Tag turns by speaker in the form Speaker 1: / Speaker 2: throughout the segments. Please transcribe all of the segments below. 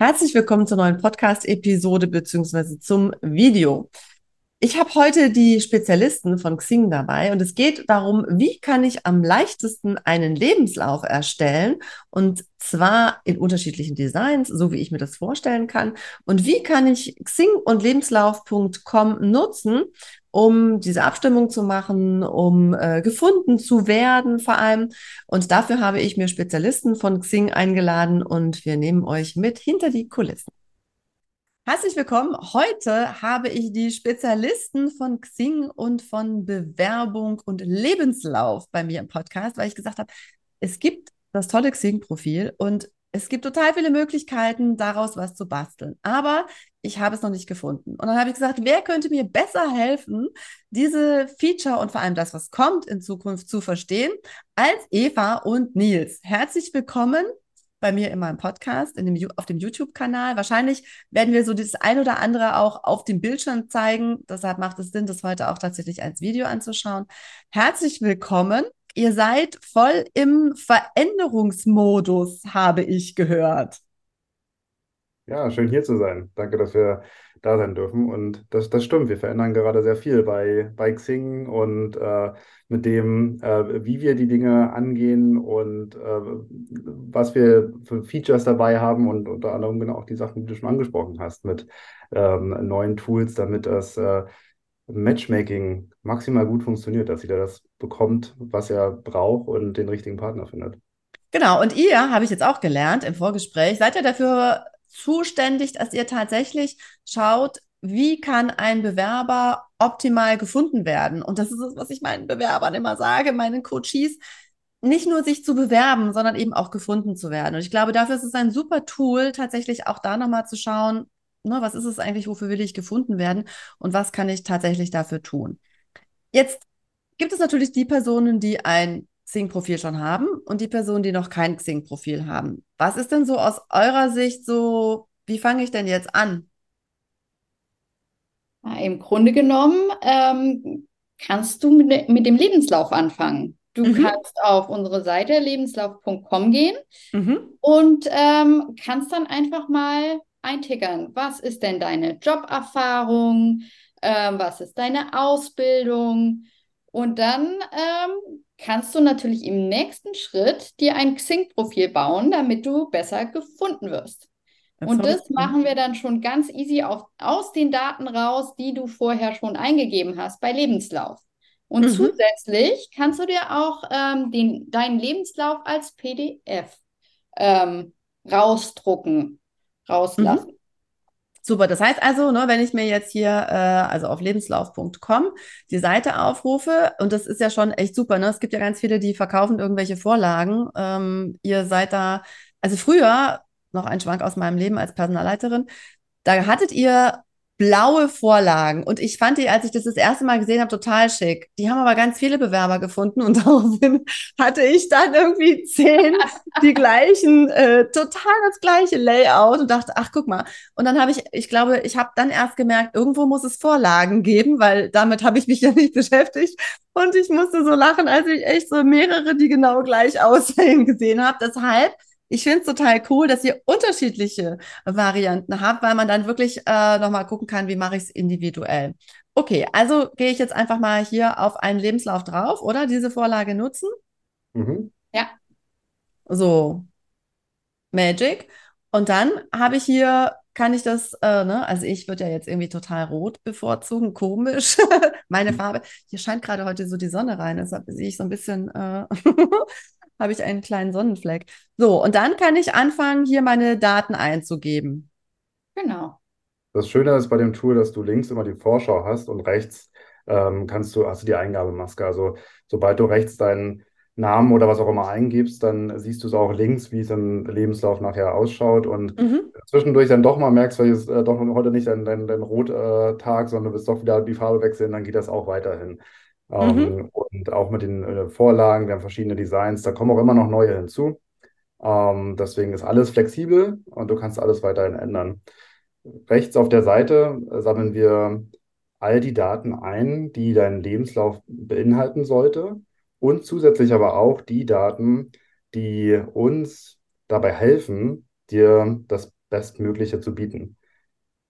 Speaker 1: Herzlich willkommen zur neuen Podcast-Episode beziehungsweise zum Video. Ich habe heute die Spezialisten von Xing dabei und es geht darum, wie kann ich am leichtesten einen Lebenslauf erstellen und zwar in unterschiedlichen Designs, so wie ich mir das vorstellen kann. Und wie kann ich Xing und Lebenslauf.com nutzen, um diese Abstimmung zu machen, um äh, gefunden zu werden vor allem. Und dafür habe ich mir Spezialisten von Xing eingeladen und wir nehmen euch mit hinter die Kulissen. Herzlich willkommen. Heute habe ich die Spezialisten von Xing und von Bewerbung und Lebenslauf bei mir im Podcast, weil ich gesagt habe, es gibt das tolle Xing-Profil und es gibt total viele Möglichkeiten, daraus was zu basteln. Aber ich habe es noch nicht gefunden. Und dann habe ich gesagt, wer könnte mir besser helfen, diese Feature und vor allem das, was kommt in Zukunft zu verstehen, als Eva und Nils. Herzlich willkommen bei mir in meinem Podcast, in dem, auf dem YouTube-Kanal. Wahrscheinlich werden wir so das ein oder andere auch auf dem Bildschirm zeigen. Deshalb macht es Sinn, das heute auch tatsächlich als Video anzuschauen. Herzlich willkommen. Ihr seid voll im Veränderungsmodus, habe ich gehört.
Speaker 2: Ja, schön hier zu sein. Danke, dass wir da sein dürfen. Und das, das stimmt, wir verändern gerade sehr viel bei, bei Xing und äh, mit dem, äh, wie wir die Dinge angehen und äh, was wir für Features dabei haben und unter anderem genau auch die Sachen, die du schon angesprochen hast, mit ähm, neuen Tools, damit das äh, Matchmaking maximal gut funktioniert, dass jeder das bekommt, was er braucht und den richtigen Partner findet.
Speaker 1: Genau, und ihr, habe ich jetzt auch gelernt im Vorgespräch, seid ihr dafür zuständig, dass ihr tatsächlich schaut, wie kann ein Bewerber optimal gefunden werden? Und das ist es, was ich meinen Bewerbern immer sage, meinen Coaches, nicht nur sich zu bewerben, sondern eben auch gefunden zu werden. Und ich glaube, dafür ist es ein super Tool, tatsächlich auch da nochmal zu schauen, ne, was ist es eigentlich, wofür will ich gefunden werden und was kann ich tatsächlich dafür tun. Jetzt gibt es natürlich die Personen, die ein Xing-Profil schon haben und die Personen, die noch kein Xing-Profil haben. Was ist denn so aus eurer Sicht so, wie fange ich denn jetzt an?
Speaker 3: Ja, Im Grunde genommen ähm, kannst du mit, mit, dem Lebenslauf anfangen. Du mhm. kannst auf unsere Seite lebenslauf.com gehen mhm. und ähm, kannst dann einfach mal eintickern. Was ist denn deine Joberfahrung? Ähm, was ist deine Ausbildung? Und dann ähm, kannst du natürlich im nächsten Schritt dir ein Xing-Profil bauen, damit du besser gefunden wirst. Das und das machen wir dann schon ganz easy auf, aus den Daten raus, die du vorher schon eingegeben hast bei Lebenslauf. Und mhm. zusätzlich kannst du dir auch ähm, den, deinen Lebenslauf als PDF ähm, rausdrucken, rauslassen. Mhm.
Speaker 1: Super, das heißt also, ne, wenn ich mir jetzt hier, äh, also auf lebenslauf.com die Seite aufrufe, und das ist ja schon echt super, ne? Es gibt ja ganz viele, die verkaufen irgendwelche Vorlagen. Ähm, ihr seid da, also früher, noch ein Schwank aus meinem Leben als Personalleiterin, da hattet ihr blaue Vorlagen. Und ich fand die, als ich das das erste Mal gesehen habe, total schick. Die haben aber ganz viele Bewerber gefunden und daraufhin hatte ich dann irgendwie zehn die gleichen, äh, total das gleiche Layout und dachte, ach guck mal. Und dann habe ich, ich glaube, ich habe dann erst gemerkt, irgendwo muss es Vorlagen geben, weil damit habe ich mich ja nicht beschäftigt. Und ich musste so lachen, als ich echt so mehrere, die genau gleich aussehen, gesehen habe. Deshalb ich finde es total cool, dass ihr unterschiedliche Varianten habt, weil man dann wirklich äh, nochmal gucken kann, wie mache ich es individuell. Okay, also gehe ich jetzt einfach mal hier auf einen Lebenslauf drauf, oder? Diese Vorlage nutzen.
Speaker 3: Mhm. Ja.
Speaker 1: So, Magic. Und dann habe ich hier, kann ich das, äh, ne? Also ich würde ja jetzt irgendwie total rot bevorzugen, komisch. Meine mhm. Farbe. Hier scheint gerade heute so die Sonne rein, deshalb sehe ich so ein bisschen äh, habe ich einen kleinen Sonnenfleck. So, und dann kann ich anfangen, hier meine Daten einzugeben.
Speaker 3: Genau.
Speaker 2: Das Schöne ist bei dem Tool, dass du links immer die Vorschau hast und rechts ähm, kannst du, hast du die Eingabemaske. Also sobald du rechts deinen Namen oder was auch immer eingibst, dann siehst du es auch links, wie es im Lebenslauf nachher ausschaut. Und mhm. zwischendurch dann doch mal merkst, weil es äh, doch heute nicht dein, dein, dein Rottag, äh, sondern du willst doch wieder die Farbe wechseln, dann geht das auch weiterhin. Mhm. Ähm, und auch mit den äh, Vorlagen, wir haben verschiedene Designs, da kommen auch immer noch neue hinzu. Ähm, deswegen ist alles flexibel und du kannst alles weiterhin ändern. Rechts auf der Seite äh, sammeln wir all die Daten ein, die dein Lebenslauf beinhalten sollte und zusätzlich aber auch die Daten, die uns dabei helfen, dir das Bestmögliche zu bieten.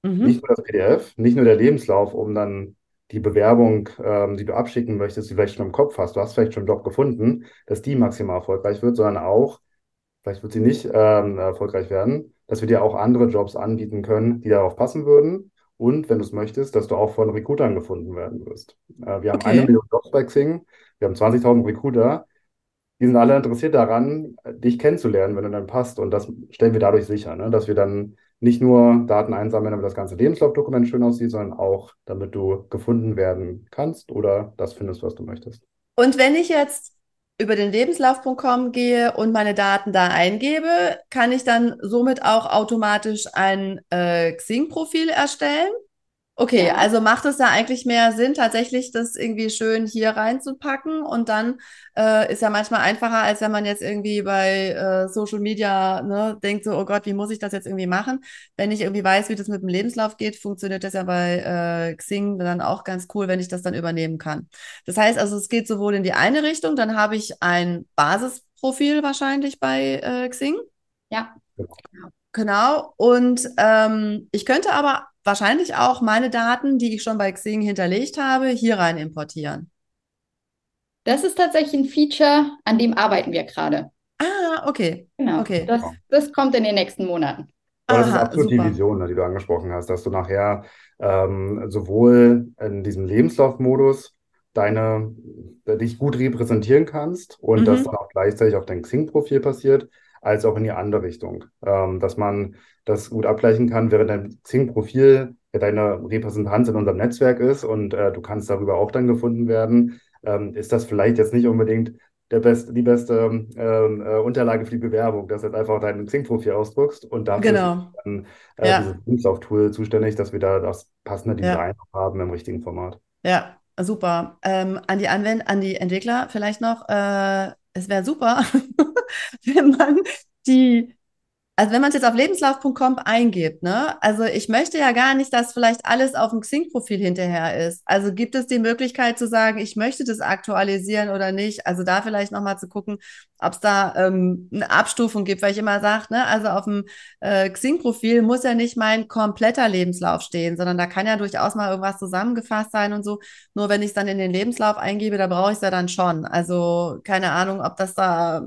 Speaker 2: Mhm. Nicht nur das PDF, nicht nur der Lebenslauf, um dann die Bewerbung, ähm, die du abschicken möchtest, die du vielleicht schon im Kopf hast, du hast vielleicht schon einen Job gefunden, dass die maximal erfolgreich wird, sondern auch, vielleicht wird sie nicht ähm, erfolgreich werden, dass wir dir auch andere Jobs anbieten können, die darauf passen würden. Und wenn du es möchtest, dass du auch von Recruitern gefunden werden wirst. Äh, wir haben okay. eine Million Jobs bei Xing, wir haben 20.000 Recruiter. Die sind alle interessiert daran, dich kennenzulernen, wenn du dann passt. Und das stellen wir dadurch sicher, ne? dass wir dann nicht nur Daten einsammeln, damit das ganze Lebenslaufdokument schön aussieht, sondern auch, damit du gefunden werden kannst oder das findest, was du möchtest.
Speaker 1: Und wenn ich jetzt über den Lebenslauf.com gehe und meine Daten da eingebe, kann ich dann somit auch automatisch ein äh, Xing-Profil erstellen? Okay, ja. also macht es da eigentlich mehr Sinn, tatsächlich das irgendwie schön hier reinzupacken und dann äh, ist ja manchmal einfacher, als wenn man jetzt irgendwie bei äh, Social Media ne, denkt so, oh Gott, wie muss ich das jetzt irgendwie machen? Wenn ich irgendwie weiß, wie das mit dem Lebenslauf geht, funktioniert das ja bei äh, Xing dann auch ganz cool, wenn ich das dann übernehmen kann. Das heißt also, es geht sowohl in die eine Richtung, dann habe ich ein Basisprofil wahrscheinlich bei äh, Xing.
Speaker 3: Ja.
Speaker 1: Genau. Und ähm, ich könnte aber wahrscheinlich auch meine Daten, die ich schon bei Xing hinterlegt habe, hier rein importieren.
Speaker 3: Das ist tatsächlich ein Feature, an dem arbeiten wir gerade.
Speaker 1: Ah, okay.
Speaker 3: Genau.
Speaker 1: Okay.
Speaker 3: Das, das kommt in den nächsten Monaten.
Speaker 2: Aber das ist absolut super. die Vision, ne, die du angesprochen hast, dass du nachher ähm, sowohl in diesem Lebenslaufmodus deine, dich gut repräsentieren kannst und mhm. das dann auch gleichzeitig auf dein Xing-Profil passiert, als auch in die andere Richtung. Ähm, dass man das gut abgleichen kann, während dein Xing-Profil deine Repräsentanz in unserem Netzwerk ist und äh, du kannst darüber auch dann gefunden werden, ähm, ist das vielleicht jetzt nicht unbedingt der best, die beste ähm, äh, Unterlage für die Bewerbung, dass du jetzt einfach dein Xing-Profil ausdruckst und dafür
Speaker 1: genau.
Speaker 2: ist dann äh, ja. dieses Lebenslauf-Tool zuständig, dass wir da das passende Design ja. haben im richtigen Format.
Speaker 1: Ja, super. Ähm, an die Anwend an die Entwickler vielleicht noch, äh, es wäre super, wenn man die also wenn man es jetzt auf lebenslauf.com eingibt, ne, also ich möchte ja gar nicht, dass vielleicht alles auf dem Xing-Profil hinterher ist. Also gibt es die Möglichkeit zu sagen, ich möchte das aktualisieren oder nicht? Also da vielleicht nochmal zu gucken, ob es da ähm, eine Abstufung gibt, weil ich immer sage, ne, also auf dem äh, Xing-Profil muss ja nicht mein kompletter Lebenslauf stehen, sondern da kann ja durchaus mal irgendwas zusammengefasst sein und so. Nur wenn ich es dann in den Lebenslauf eingebe, da brauche ich es ja dann schon. Also keine Ahnung, ob das da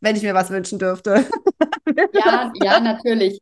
Speaker 1: wenn ich mir was wünschen dürfte.
Speaker 3: Ja, ja, natürlich.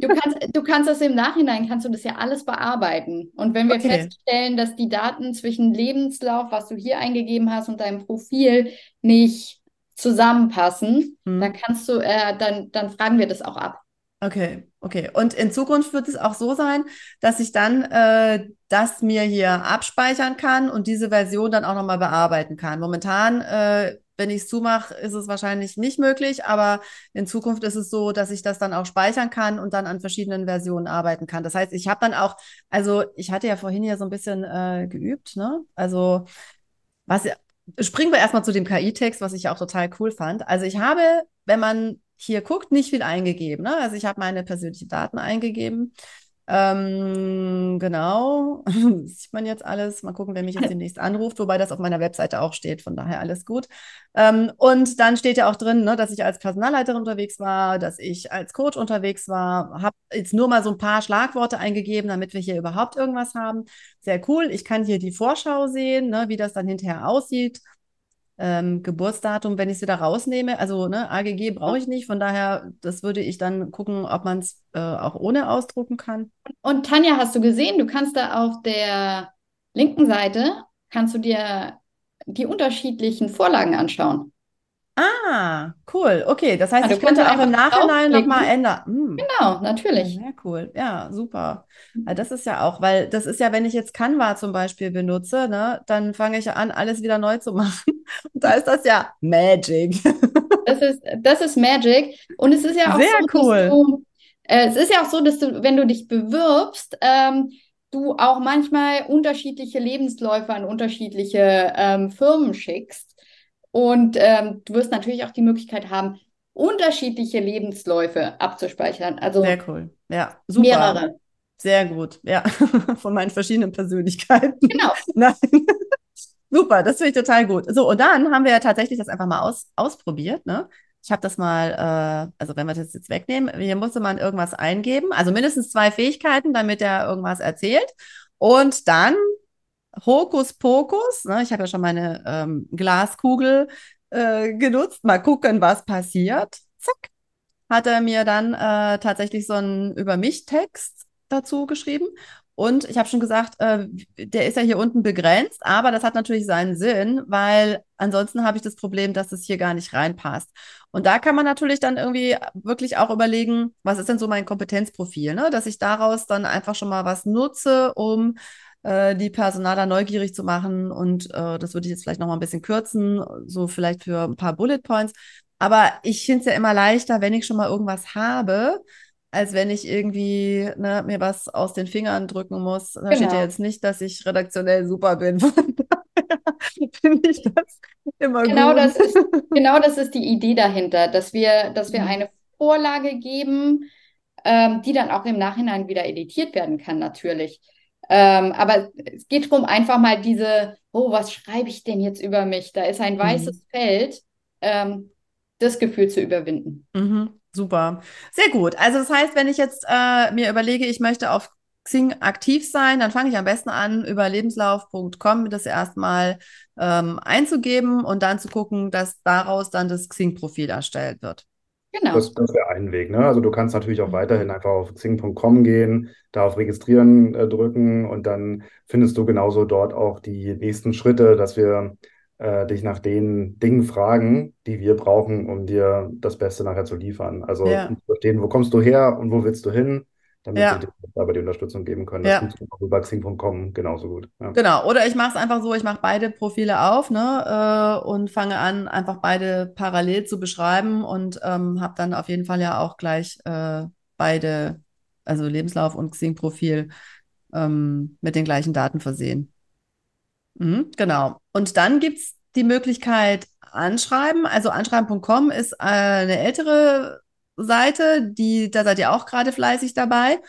Speaker 3: Du kannst, du kannst das im Nachhinein, kannst du das ja alles bearbeiten. Und wenn wir okay. feststellen, dass die Daten zwischen Lebenslauf, was du hier eingegeben hast, und deinem Profil nicht zusammenpassen, hm. dann kannst du, äh, dann, dann fragen wir das auch ab.
Speaker 1: Okay, okay. Und in Zukunft wird es auch so sein, dass ich dann äh, das mir hier abspeichern kann und diese Version dann auch nochmal bearbeiten kann. Momentan äh, wenn ich es zumache, ist es wahrscheinlich nicht möglich, aber in Zukunft ist es so, dass ich das dann auch speichern kann und dann an verschiedenen Versionen arbeiten kann. Das heißt, ich habe dann auch, also ich hatte ja vorhin ja so ein bisschen äh, geübt, ne? Also was springen wir erstmal zu dem KI-Text, was ich auch total cool fand. Also ich habe, wenn man hier guckt, nicht viel eingegeben. Ne? Also ich habe meine persönlichen Daten eingegeben. Ähm, genau, sieht man jetzt alles. Mal gucken, wer mich jetzt demnächst anruft, wobei das auf meiner Webseite auch steht, von daher alles gut. Ähm, und dann steht ja auch drin, ne, dass ich als Personalleiterin unterwegs war, dass ich als Coach unterwegs war. Habe jetzt nur mal so ein paar Schlagworte eingegeben, damit wir hier überhaupt irgendwas haben. Sehr cool. Ich kann hier die Vorschau sehen, ne, wie das dann hinterher aussieht ähm, Geburtsdatum, wenn ich sie da rausnehme, also ne, AGG brauche ich nicht, von daher, das würde ich dann gucken, ob man es äh, auch ohne ausdrucken kann.
Speaker 3: Und Tanja, hast du gesehen, du kannst da auf der linken Seite, kannst du dir die unterschiedlichen Vorlagen anschauen.
Speaker 1: Ah, cool. Okay, das heißt, also ich könnte auch im Nachhinein nochmal ändern.
Speaker 3: Hm. Genau, natürlich.
Speaker 1: Sehr cool. Ja, super. Mhm. Das ist ja auch, weil das ist ja, wenn ich jetzt Canva zum Beispiel benutze, ne, dann fange ich an, alles wieder neu zu machen. Und da ist das ja Magic.
Speaker 3: Das ist, das ist Magic. Und es ist ja auch
Speaker 1: Sehr so, cool.
Speaker 3: Du, äh, es ist ja auch so, dass du, wenn du dich bewirbst, ähm, du auch manchmal unterschiedliche Lebensläufe an unterschiedliche ähm, Firmen schickst. Und ähm, du wirst natürlich auch die Möglichkeit haben, unterschiedliche Lebensläufe abzuspeichern. Also
Speaker 1: sehr cool. Ja, super.
Speaker 3: Mehrere.
Speaker 1: Sehr gut. Ja, von meinen verschiedenen Persönlichkeiten.
Speaker 3: Genau.
Speaker 1: Nein. Super, das finde ich total gut. So, und dann haben wir ja tatsächlich das einfach mal aus, ausprobiert. Ne? ich habe das mal, äh, also wenn wir das jetzt wegnehmen, hier musste man irgendwas eingeben, also mindestens zwei Fähigkeiten, damit er irgendwas erzählt. Und dann Hokuspokus, ne, ich habe ja schon meine ähm, Glaskugel äh, genutzt, mal gucken, was passiert. Zack, hat er mir dann äh, tatsächlich so einen Über mich-Text dazu geschrieben. Und ich habe schon gesagt, äh, der ist ja hier unten begrenzt, aber das hat natürlich seinen Sinn, weil ansonsten habe ich das Problem, dass es hier gar nicht reinpasst. Und da kann man natürlich dann irgendwie wirklich auch überlegen, was ist denn so mein Kompetenzprofil, ne? dass ich daraus dann einfach schon mal was nutze, um äh, die Personaler neugierig zu machen. Und äh, das würde ich jetzt vielleicht noch mal ein bisschen kürzen, so vielleicht für ein paar Bullet Points. Aber ich finde es ja immer leichter, wenn ich schon mal irgendwas habe, als wenn ich irgendwie ne, mir was aus den Fingern drücken muss. Da genau. steht ja genau. jetzt nicht, dass ich redaktionell super bin. Von daher finde ich das immer
Speaker 3: genau gut. Das ist, genau das ist die Idee dahinter, dass wir, dass wir mhm. eine Vorlage geben, ähm, die dann auch im Nachhinein wieder editiert werden kann, natürlich. Ähm, aber es geht darum, einfach mal diese, oh, was schreibe ich denn jetzt über mich? Da ist ein weißes mhm. Feld, ähm, das Gefühl zu überwinden.
Speaker 1: Mhm. Super. Sehr gut. Also das heißt, wenn ich jetzt äh, mir überlege, ich möchte auf Xing aktiv sein, dann fange ich am besten an, über lebenslauf.com das erstmal ähm, einzugeben und dann zu gucken, dass daraus dann das Xing-Profil erstellt wird.
Speaker 2: Genau. Das, das wäre ein Weg. Ne? Also du kannst natürlich auch weiterhin einfach auf xing.com gehen, da auf Registrieren äh, drücken und dann findest du genauso dort auch die nächsten Schritte, dass wir äh, dich nach den Dingen fragen, die wir brauchen, um dir das Beste nachher zu liefern. Also ja. verstehen, wo kommst du her und wo willst du hin, damit ja. dir dabei die Unterstützung geben können. Das ja. funktioniert auch über Xing.com genauso gut.
Speaker 1: Ja. Genau, oder ich mache es einfach so, ich mache beide Profile auf ne, äh, und fange an, einfach beide parallel zu beschreiben und ähm, habe dann auf jeden Fall ja auch gleich äh, beide, also Lebenslauf und Xing-Profil ähm, mit den gleichen Daten versehen. Mhm, genau. Und dann gibt es die Möglichkeit anschreiben. Also anschreiben.com ist äh, eine ältere Seite, die, da seid ihr auch gerade fleißig dabei.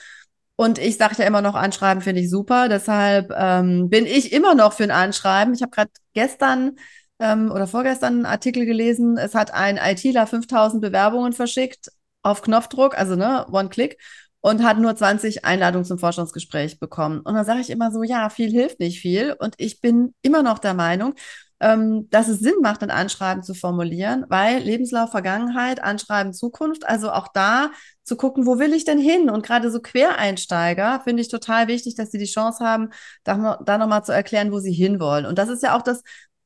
Speaker 1: Und ich sage ja immer noch, Anschreiben finde ich super. Deshalb ähm, bin ich immer noch für ein Anschreiben. Ich habe gerade gestern ähm, oder vorgestern einen Artikel gelesen. Es hat ein ITler 5000 Bewerbungen verschickt auf Knopfdruck, also ne, One-Click und hat nur 20 Einladungen zum Forschungsgespräch bekommen. Und dann sage ich immer so, ja, viel hilft nicht viel. Und ich bin immer noch der Meinung, ähm, dass es Sinn macht, ein Anschreiben zu formulieren, weil Lebenslauf Vergangenheit, Anschreiben Zukunft, also auch da zu gucken, wo will ich denn hin? Und gerade so Quereinsteiger finde ich total wichtig, dass sie die Chance haben, da, da nochmal zu erklären, wo sie hinwollen. Und das ist ja auch das,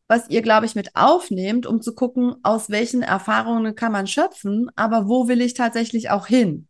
Speaker 1: was ihr, glaube ich, mit aufnehmt, um zu gucken, aus welchen Erfahrungen kann man schöpfen, aber wo will ich tatsächlich auch hin?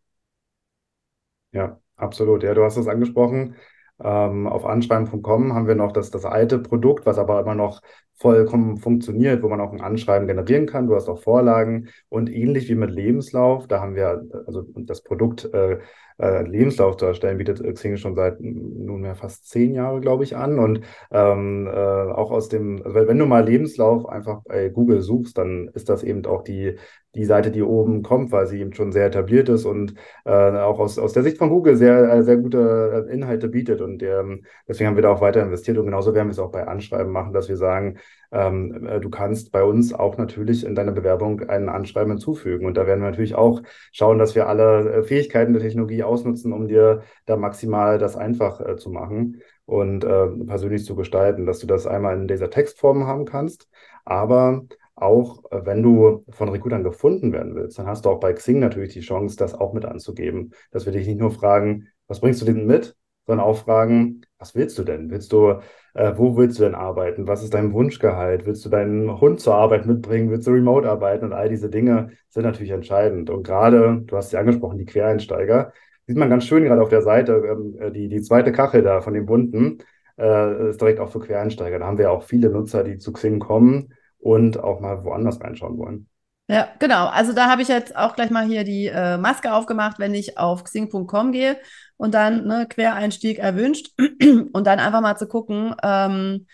Speaker 2: Ja, absolut. Ja, du hast es angesprochen. Ähm, auf anschreiben.com haben wir noch das, das alte Produkt, was aber immer noch vollkommen funktioniert, wo man auch ein Anschreiben generieren kann. Du hast auch Vorlagen und ähnlich wie mit Lebenslauf, da haben wir also das Produkt äh, äh, Lebenslauf zu erstellen, bietet Xing schon seit nunmehr fast zehn Jahren, glaube ich, an. Und ähm, äh, auch aus dem, also wenn du mal Lebenslauf einfach bei Google suchst, dann ist das eben auch die, die Seite, die oben kommt, weil sie eben schon sehr etabliert ist und äh, auch aus, aus der Sicht von Google sehr, äh, sehr gute äh, Inhalte bietet. Und ähm, deswegen haben wir da auch weiter investiert. Und genauso werden wir es auch bei Anschreiben machen, dass wir sagen, ähm, äh, du kannst bei uns auch natürlich in deiner Bewerbung ein Anschreiben hinzufügen. Und da werden wir natürlich auch schauen, dass wir alle äh, Fähigkeiten der Technologie ausnutzen, um dir da maximal das einfach äh, zu machen und äh, persönlich zu gestalten, dass du das einmal in dieser Textform haben kannst, aber auch äh, wenn du von Recruitern gefunden werden willst, dann hast du auch bei Xing natürlich die Chance, das auch mit anzugeben, dass wir dich nicht nur fragen, was bringst du denn mit, sondern auch fragen, was willst du denn? Willst du, äh, wo willst du denn arbeiten? Was ist dein Wunschgehalt? Willst du deinen Hund zur Arbeit mitbringen? Willst du remote arbeiten? Und all diese Dinge sind natürlich entscheidend. Und gerade, du hast ja angesprochen, die Quereinsteiger, sieht man ganz schön gerade auf der Seite, ähm, äh, die, die zweite Kachel da von den bunten, äh, ist direkt auch für Quereinsteiger. Da haben wir auch viele Nutzer, die zu Xing kommen und auch mal woanders reinschauen wollen.
Speaker 1: Ja, genau. Also da habe ich jetzt auch gleich mal hier die äh, Maske aufgemacht, wenn ich auf xing.com gehe und dann ne, Quereinstieg erwünscht und dann einfach mal zu gucken, ähm,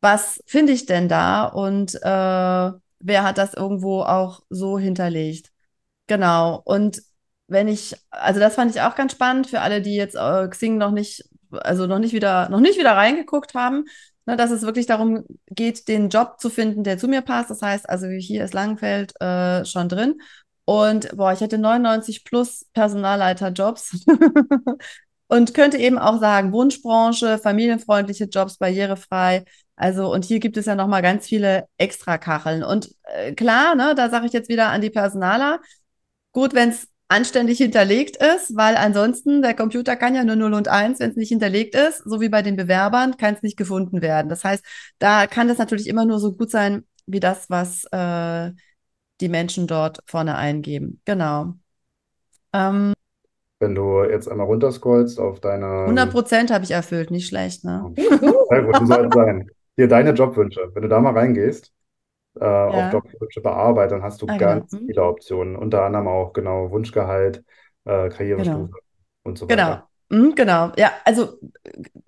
Speaker 1: was finde ich denn da und äh, wer hat das irgendwo auch so hinterlegt. Genau. Und wenn ich, also das fand ich auch ganz spannend für alle, die jetzt äh, Xing noch nicht also noch nicht wieder, noch nicht wieder reingeguckt haben, ne, dass es wirklich darum geht, den Job zu finden, der zu mir passt. Das heißt, also hier ist Langenfeld äh, schon drin. Und boah, ich hätte 99 plus Personalleiterjobs und könnte eben auch sagen, Wunschbranche, familienfreundliche Jobs, barrierefrei. Also, und hier gibt es ja nochmal ganz viele Extrakacheln. Und äh, klar, ne, da sage ich jetzt wieder an die Personaler, gut, wenn es anständig hinterlegt ist, weil ansonsten der Computer kann ja nur 0 und 1, wenn es nicht hinterlegt ist, so wie bei den Bewerbern, kann es nicht gefunden werden. Das heißt, da kann das natürlich immer nur so gut sein, wie das, was äh, die Menschen dort vorne eingeben. Genau.
Speaker 2: Ähm, Wenn du jetzt einmal runterscrollst auf deine.
Speaker 1: 100 Prozent habe ich erfüllt, nicht schlecht, ne?
Speaker 2: Sehr gut, so soll es sein. Hier deine Jobwünsche. Wenn du da mal reingehst, äh, ja. auf Jobwünsche bearbeiten, dann hast du ah, ganz genau. viele Optionen. Unter anderem auch genau Wunschgehalt, äh, Karrierestufe genau. und so
Speaker 1: genau. weiter. Genau. genau, ja, also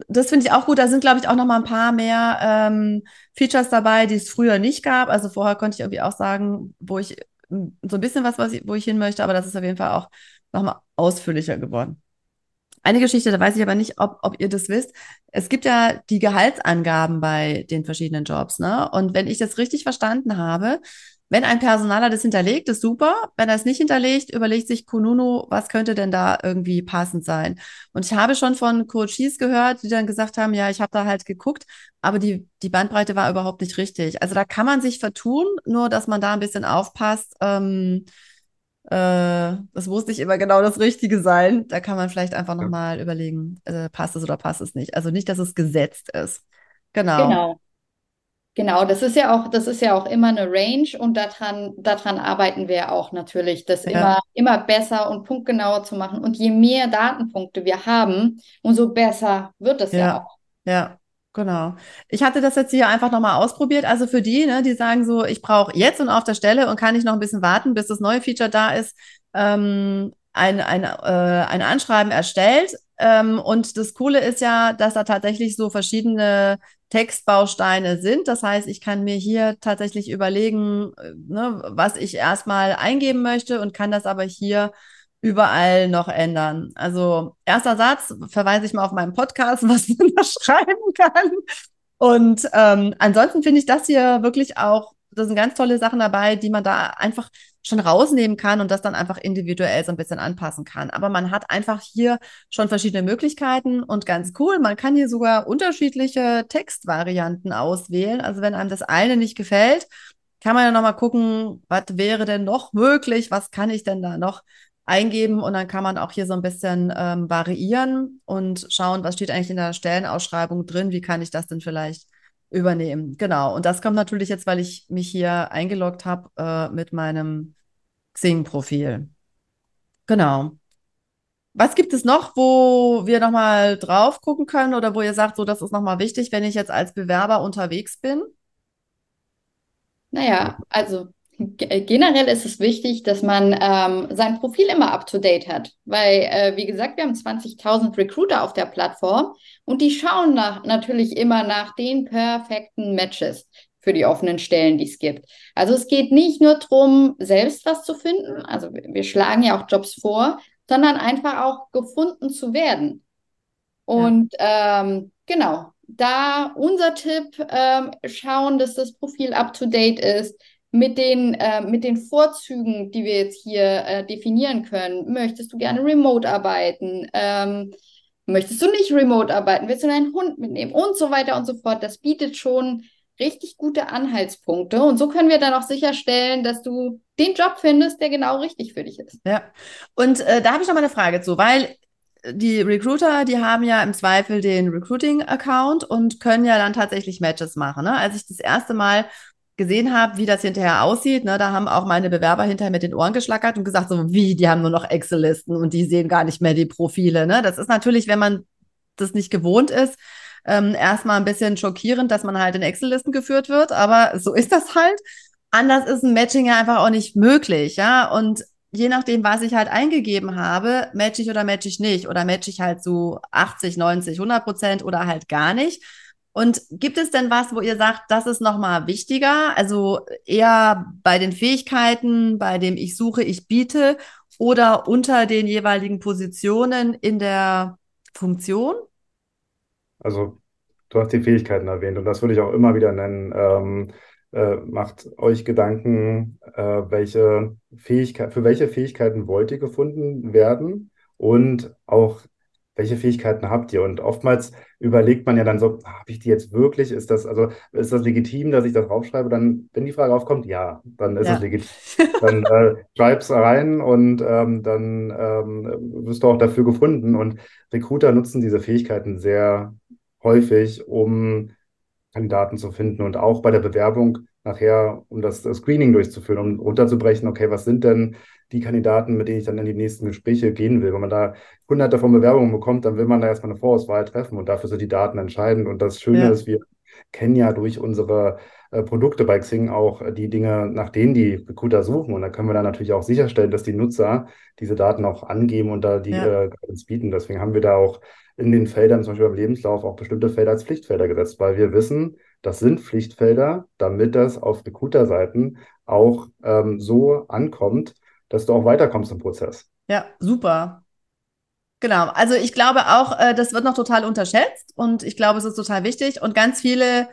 Speaker 1: das finde ich auch gut. Da sind, glaube ich, auch noch mal ein paar mehr ähm, Features dabei, die es früher nicht gab. Also vorher konnte ich irgendwie auch sagen, wo ich so ein bisschen was, was ich, wo ich hin möchte, aber das ist auf jeden Fall auch noch mal ausführlicher geworden. Eine Geschichte, da weiß ich aber nicht, ob, ob ihr das wisst. Es gibt ja die Gehaltsangaben bei den verschiedenen Jobs, ne? Und wenn ich das richtig verstanden habe, wenn ein Personaler das hinterlegt, ist super. Wenn er es nicht hinterlegt, überlegt sich Kununu, was könnte denn da irgendwie passend sein? Und ich habe schon von Coaches gehört, die dann gesagt haben, ja, ich habe da halt geguckt, aber die, die Bandbreite war überhaupt nicht richtig. Also da kann man sich vertun, nur dass man da ein bisschen aufpasst. Ähm, äh, das muss nicht immer genau das Richtige sein. Da kann man vielleicht einfach nochmal ja. überlegen, äh, passt es oder passt es nicht. Also nicht, dass es gesetzt ist. Genau.
Speaker 3: Genau. Genau, das ist ja auch, das ist ja auch immer eine Range und daran, daran arbeiten wir auch natürlich, das ja. immer, immer besser und punktgenauer zu machen. Und je mehr Datenpunkte wir haben, umso besser wird es ja, ja auch.
Speaker 1: Ja, genau. Ich hatte das jetzt hier einfach nochmal ausprobiert. Also für die, ne, die sagen so, ich brauche jetzt und auf der Stelle und kann ich noch ein bisschen warten, bis das neue Feature da ist, ähm, ein, ein, äh, ein Anschreiben erstellt. Ähm, und das Coole ist ja, dass da tatsächlich so verschiedene Textbausteine sind. Das heißt, ich kann mir hier tatsächlich überlegen, äh, ne, was ich erstmal eingeben möchte und kann das aber hier überall noch ändern. Also erster Satz, verweise ich mal auf meinen Podcast, was man da schreiben kann. Und ähm, ansonsten finde ich das hier wirklich auch, das sind ganz tolle Sachen dabei, die man da einfach schon rausnehmen kann und das dann einfach individuell so ein bisschen anpassen kann. Aber man hat einfach hier schon verschiedene Möglichkeiten und ganz cool, man kann hier sogar unterschiedliche Textvarianten auswählen. Also wenn einem das eine nicht gefällt, kann man ja nochmal gucken, was wäre denn noch möglich, was kann ich denn da noch eingeben und dann kann man auch hier so ein bisschen ähm, variieren und schauen, was steht eigentlich in der Stellenausschreibung drin, wie kann ich das denn vielleicht übernehmen. Genau. Und das kommt natürlich jetzt, weil ich mich hier eingeloggt habe äh, mit meinem Xing-Profil. Genau. Was gibt es noch, wo wir nochmal drauf gucken können oder wo ihr sagt, so, das ist nochmal wichtig, wenn ich jetzt als Bewerber unterwegs bin?
Speaker 3: Naja, also generell ist es wichtig, dass man ähm, sein Profil immer up-to-date hat, weil, äh, wie gesagt, wir haben 20.000 Recruiter auf der Plattform und die schauen nach, natürlich immer nach den perfekten Matches für die offenen Stellen, die es gibt. Also es geht nicht nur darum, selbst was zu finden, also wir schlagen ja auch Jobs vor, sondern einfach auch gefunden zu werden. Und ja. ähm, genau, da unser Tipp, ähm, schauen, dass das Profil up-to-date ist, mit den, äh, mit den Vorzügen, die wir jetzt hier äh, definieren können. Möchtest du gerne remote arbeiten? Ähm, möchtest du nicht remote arbeiten? Willst du deinen Hund mitnehmen? Und so weiter und so fort. Das bietet schon richtig gute Anhaltspunkte. Und so können wir dann auch sicherstellen, dass du den Job findest, der genau richtig für dich ist.
Speaker 1: Ja, und äh, da habe ich noch mal eine Frage zu, weil die Recruiter, die haben ja im Zweifel den Recruiting-Account und können ja dann tatsächlich Matches machen. Ne? Als ich das erste Mal gesehen habe, wie das hinterher aussieht, ne, da haben auch meine Bewerber hinterher mit den Ohren geschlackert und gesagt, so wie, die haben nur noch Excel-Listen und die sehen gar nicht mehr die Profile. Ne? Das ist natürlich, wenn man das nicht gewohnt ist, ähm, erstmal ein bisschen schockierend, dass man halt in Excel-Listen geführt wird, aber so ist das halt. Anders ist ein Matching ja einfach auch nicht möglich, ja. Und je nachdem, was ich halt eingegeben habe, match ich oder match ich nicht. Oder match ich halt so 80, 90, 100 Prozent oder halt gar nicht. Und gibt es denn was, wo ihr sagt, das ist nochmal wichtiger? Also eher bei den Fähigkeiten, bei dem ich suche, ich biete oder unter den jeweiligen Positionen in der Funktion?
Speaker 2: Also du hast die Fähigkeiten erwähnt und das würde ich auch immer wieder nennen. Ähm, äh, macht euch Gedanken, äh, welche Fähigkeit, für welche Fähigkeiten wollt ihr gefunden werden und auch welche Fähigkeiten habt ihr? Und oftmals überlegt man ja dann so, habe ich die jetzt wirklich? Ist das, also ist das legitim, dass ich das draufschreibe? Dann, wenn die Frage aufkommt, ja, dann ist ja. es legitim. Dann äh, schreib's rein und ähm, dann ähm, wirst du auch dafür gefunden. Und Recruiter nutzen diese Fähigkeiten sehr häufig, um Kandidaten zu finden und auch bei der Bewerbung nachher, um das, das Screening durchzuführen, um runterzubrechen, okay, was sind denn die Kandidaten, mit denen ich dann in die nächsten Gespräche gehen will. Wenn man da hunderte von Bewerbungen bekommt, dann will man da erstmal eine Vorauswahl treffen und dafür sind die Daten entscheidend. Und das Schöne ja. ist, wir kennen ja durch unsere äh, Produkte bei Xing auch äh, die Dinge, nach denen die Recruiter suchen. Und da können wir dann natürlich auch sicherstellen, dass die Nutzer diese Daten auch angeben und da die ja. äh, bieten. Deswegen haben wir da auch in den Feldern, zum Beispiel beim Lebenslauf, auch bestimmte Felder als Pflichtfelder gesetzt, weil wir wissen, das sind Pflichtfelder, damit das auf Recruiter-Seiten auch ähm, so ankommt, dass du auch weiterkommst im Prozess.
Speaker 1: Ja, super. Genau, also ich glaube auch, äh, das wird noch total unterschätzt und ich glaube, es ist total wichtig und ganz viele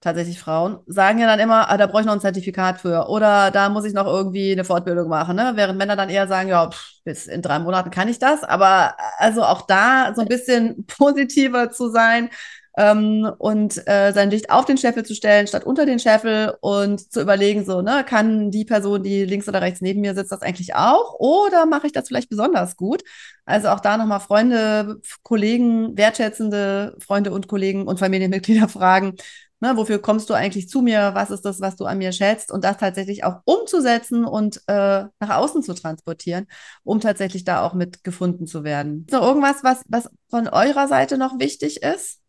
Speaker 1: tatsächlich Frauen sagen ja dann immer, ah, da brauche ich noch ein Zertifikat für oder da muss ich noch irgendwie eine Fortbildung machen, ne? während Männer dann eher sagen, ja, pff, bis in drei Monaten kann ich das, aber also auch da so ein bisschen positiver zu sein ähm, und äh, sein Licht auf den Scheffel zu stellen, statt unter den Scheffel und zu überlegen, so, ne, kann die Person, die links oder rechts neben mir sitzt, das eigentlich auch? Oder mache ich das vielleicht besonders gut? Also auch da nochmal Freunde, Kollegen, wertschätzende Freunde und Kollegen und Familienmitglieder fragen, Ne, wofür kommst du eigentlich zu mir? Was ist das, was du an mir schätzt? Und das tatsächlich auch umzusetzen und äh, nach außen zu transportieren, um tatsächlich da auch mit gefunden zu werden. So irgendwas, was, was von eurer Seite noch wichtig ist?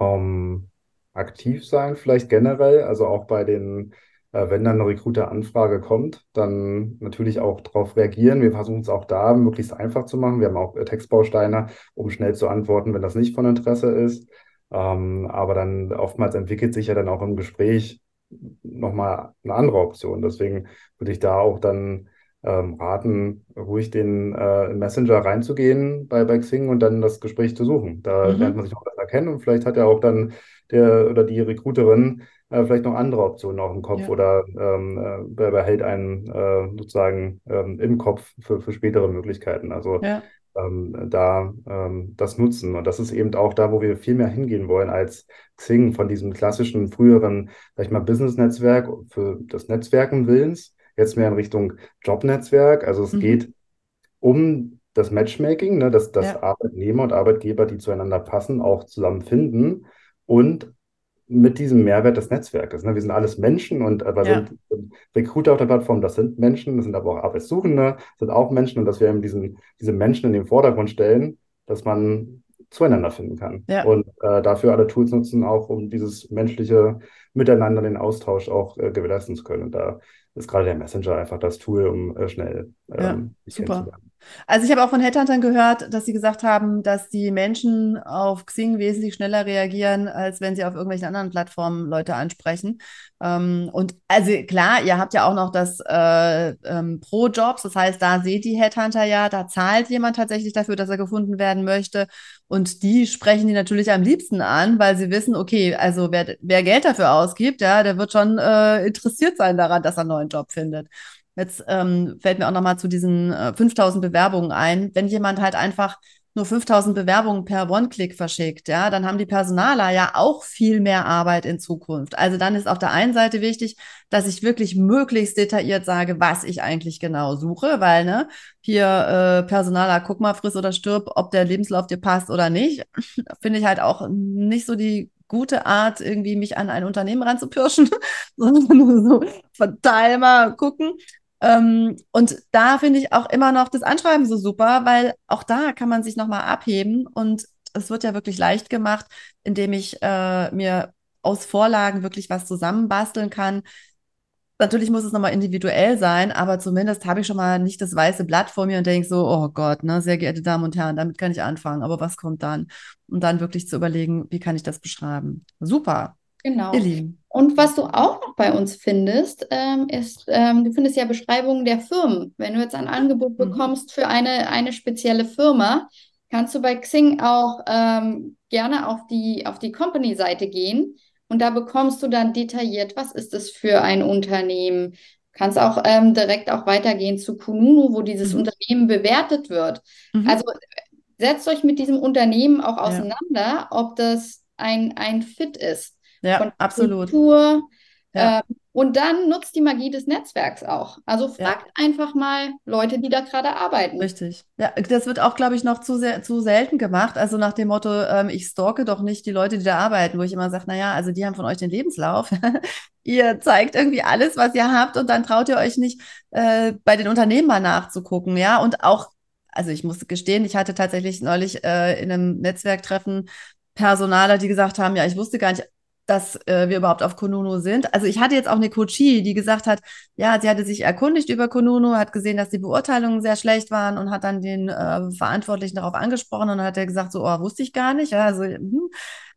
Speaker 2: Ähm, aktiv sein, vielleicht generell, also auch bei den, äh, wenn dann eine Recruiter-Anfrage kommt, dann natürlich auch darauf reagieren. Wir versuchen es auch da möglichst einfach zu machen. Wir haben auch äh, Textbausteine, um schnell zu antworten, wenn das nicht von Interesse ist. Ähm, aber dann oftmals entwickelt sich ja dann auch im Gespräch nochmal eine andere Option. Deswegen würde ich da auch dann ähm, raten, ruhig den äh, Messenger reinzugehen bei, bei Xing und dann das Gespräch zu suchen. Da mhm. lernt man sich auch besser kennen und vielleicht hat ja auch dann der oder die Recruiterin äh, vielleicht noch andere Optionen auch im Kopf ja. oder ähm, äh, behält einen äh, sozusagen ähm, im Kopf für, für spätere Möglichkeiten. Also ja. ähm, da ähm, das nutzen. Und das ist eben auch da, wo wir viel mehr hingehen wollen als Xing von diesem klassischen früheren, sag ich mal, Business-Netzwerk für das Netzwerken Willens jetzt mehr in Richtung Jobnetzwerk. Also es mhm. geht um das Matchmaking, ne, dass, dass ja. Arbeitnehmer und Arbeitgeber, die zueinander passen, auch zusammen finden und mit diesem Mehrwert des Netzwerkes. Ne? Wir sind alles Menschen und aber ja. sind Recruiter auf der Plattform, das sind Menschen, das sind aber auch Arbeitssuchende, sind auch Menschen und dass wir eben diesen, diese Menschen in den Vordergrund stellen, dass man zueinander finden kann. Ja. Und äh, dafür alle Tools nutzen, auch um dieses menschliche Miteinander, den Austausch auch äh, gewährleisten zu können. Und da ist gerade der Messenger einfach das Tool, um äh, schnell ähm,
Speaker 1: ja, super. Also ich habe auch von Headhuntern gehört, dass sie gesagt haben, dass die Menschen auf Xing wesentlich schneller reagieren, als wenn sie auf irgendwelchen anderen Plattformen Leute ansprechen. Ähm, und also klar, ihr habt ja auch noch das äh, ähm, Pro-Jobs, das heißt, da seht die Headhunter ja, da zahlt jemand tatsächlich dafür, dass er gefunden werden möchte. Und die sprechen die natürlich am liebsten an, weil sie wissen, okay, also wer, wer Geld dafür ausgibt, ja, der wird schon äh, interessiert sein daran, dass er einen neuen Job findet. Jetzt ähm, fällt mir auch noch mal zu diesen äh, 5000 Bewerbungen ein. Wenn jemand halt einfach nur 5000 Bewerbungen per One-Click verschickt, ja, dann haben die Personaler ja auch viel mehr Arbeit in Zukunft. Also dann ist auf der einen Seite wichtig, dass ich wirklich möglichst detailliert sage, was ich eigentlich genau suche, weil ne, hier äh, Personaler, guck mal, friss oder stirb, ob der Lebenslauf dir passt oder nicht, finde ich halt auch nicht so die gute Art, irgendwie mich an ein Unternehmen ranzupirschen, sondern nur so verteil mal gucken. Ähm, und da finde ich auch immer noch das Anschreiben so super, weil auch da kann man sich nochmal abheben und es wird ja wirklich leicht gemacht, indem ich äh, mir aus Vorlagen wirklich was zusammenbasteln kann. Natürlich muss es nochmal individuell sein, aber zumindest habe ich schon mal nicht das weiße Blatt vor mir und denke so, oh Gott, ne, sehr geehrte Damen und Herren, damit kann ich anfangen, aber was kommt dann? Und dann wirklich zu überlegen, wie kann ich das beschreiben? Super.
Speaker 3: Genau. Und was du auch noch bei uns findest, ähm, ist, ähm, du findest ja Beschreibungen der Firmen. Wenn du jetzt ein Angebot mhm. bekommst für eine, eine spezielle Firma, kannst du bei Xing auch ähm, gerne auf die, auf die Company-Seite gehen und da bekommst du dann detailliert, was ist es für ein Unternehmen. Kannst auch ähm, direkt auch weitergehen zu Kununu, wo dieses mhm. Unternehmen bewertet wird. Mhm. Also setzt euch mit diesem Unternehmen auch auseinander, ja. ob das ein, ein Fit ist.
Speaker 1: Ja, Von absolut.
Speaker 3: Kultur, ja. Ähm, und dann nutzt die Magie des Netzwerks auch. Also fragt ja. einfach mal Leute, die da gerade arbeiten.
Speaker 1: Richtig. Ja, das wird auch, glaube ich, noch zu, sehr, zu selten gemacht. Also nach dem Motto, ähm, ich stalke doch nicht die Leute, die da arbeiten, wo ich immer sage, naja, also die haben von euch den Lebenslauf. ihr zeigt irgendwie alles, was ihr habt und dann traut ihr euch nicht, äh, bei den Unternehmen mal nachzugucken. Ja, und auch also ich muss gestehen, ich hatte tatsächlich neulich äh, in einem Netzwerktreffen Personaler, die gesagt haben, ja, ich wusste gar nicht, dass äh, wir überhaupt auf Konuno sind. Also ich hatte jetzt auch eine Coachie, die gesagt hat, ja, sie hatte sich erkundigt über Konuno, hat gesehen, dass die Beurteilungen sehr schlecht waren und hat dann den äh, Verantwortlichen darauf angesprochen und hat er gesagt, so, oh, wusste ich gar nicht. Also hm,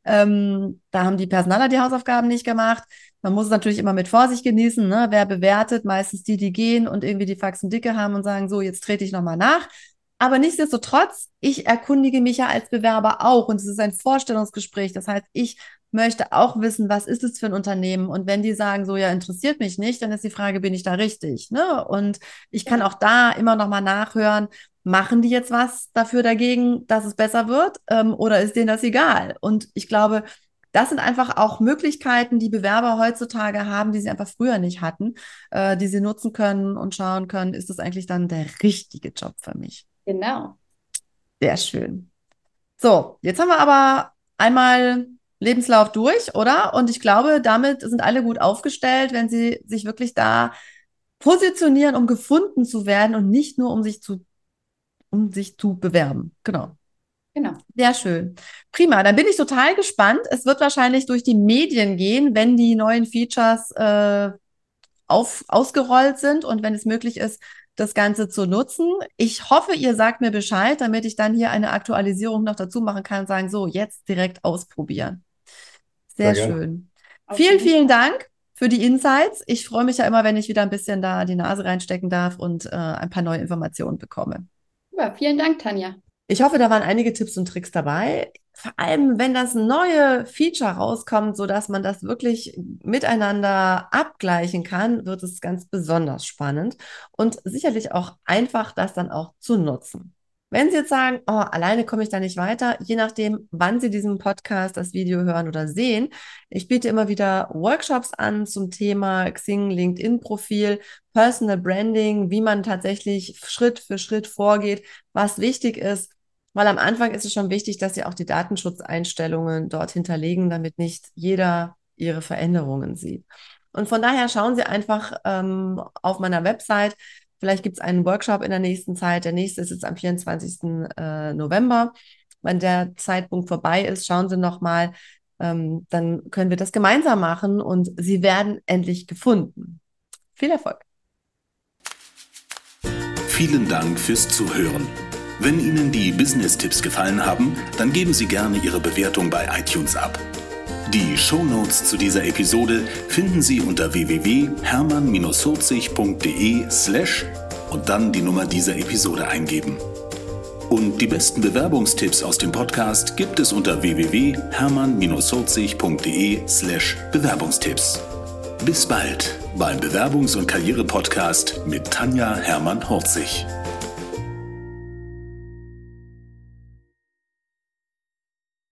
Speaker 1: ähm, da haben die Personaler die Hausaufgaben nicht gemacht. Man muss es natürlich immer mit Vorsicht genießen, ne? Wer bewertet, meistens die, die gehen und irgendwie die Faxen dicke haben und sagen, so, jetzt trete ich nochmal nach. Aber nichtsdestotrotz, ich erkundige mich ja als Bewerber auch und es ist ein Vorstellungsgespräch. Das heißt, ich möchte auch wissen, was ist es für ein Unternehmen? Und wenn die sagen, so ja, interessiert mich nicht, dann ist die Frage, bin ich da richtig? Ne? Und ich kann auch da immer noch mal nachhören, machen die jetzt was dafür dagegen, dass es besser wird? Ähm, oder ist denen das egal? Und ich glaube, das sind einfach auch Möglichkeiten, die Bewerber heutzutage haben, die sie einfach früher nicht hatten, äh, die sie nutzen können und schauen können, ist das eigentlich dann der richtige Job für mich?
Speaker 3: Genau.
Speaker 1: Sehr schön. So, jetzt haben wir aber einmal Lebenslauf durch, oder? Und ich glaube, damit sind alle gut aufgestellt, wenn sie sich wirklich da positionieren, um gefunden zu werden und nicht nur um sich zu, um sich zu bewerben. Genau.
Speaker 3: Genau.
Speaker 1: Sehr schön. Prima. Dann bin ich total gespannt. Es wird wahrscheinlich durch die Medien gehen, wenn die neuen Features äh, auf, ausgerollt sind und wenn es möglich ist, das Ganze zu nutzen. Ich hoffe, ihr sagt mir Bescheid, damit ich dann hier eine Aktualisierung noch dazu machen kann und sagen, so, jetzt direkt ausprobieren. Sehr, Sehr schön. Vielen, vielen Dank für die Insights. Ich freue mich ja immer, wenn ich wieder ein bisschen da die Nase reinstecken darf und äh, ein paar neue Informationen bekomme.
Speaker 3: Ja, vielen Dank, Tanja.
Speaker 1: Ich hoffe, da waren einige Tipps und Tricks dabei. Vor allem, wenn das neue Feature rauskommt, sodass man das wirklich miteinander abgleichen kann, wird es ganz besonders spannend und sicherlich auch einfach, das dann auch zu nutzen. Wenn Sie jetzt sagen, oh, alleine komme ich da nicht weiter, je nachdem, wann Sie diesen Podcast, das Video hören oder sehen, ich biete immer wieder Workshops an zum Thema Xing, LinkedIn-Profil, Personal Branding, wie man tatsächlich Schritt für Schritt vorgeht, was wichtig ist. Weil am Anfang ist es schon wichtig, dass Sie auch die Datenschutzeinstellungen dort hinterlegen, damit nicht jeder Ihre Veränderungen sieht. Und von daher schauen Sie einfach ähm, auf meiner Website Vielleicht gibt es einen Workshop in der nächsten Zeit. Der nächste ist jetzt am 24. Äh, November. Wenn der Zeitpunkt vorbei ist, schauen Sie nochmal. Ähm, dann können wir das gemeinsam machen und Sie werden endlich gefunden. Viel Erfolg.
Speaker 4: Vielen Dank fürs Zuhören. Wenn Ihnen die Business-Tipps gefallen haben, dann geben Sie gerne Ihre Bewertung bei iTunes ab. Die Shownotes zu dieser Episode finden Sie unter www.hermann-40.de slash und dann die Nummer dieser Episode eingeben. Und die besten Bewerbungstipps aus dem Podcast gibt es unter www.hermann-40.de slash Bewerbungstipps. Bis bald beim Bewerbungs- und Karriere-Podcast mit Tanja Hermann-Horzig.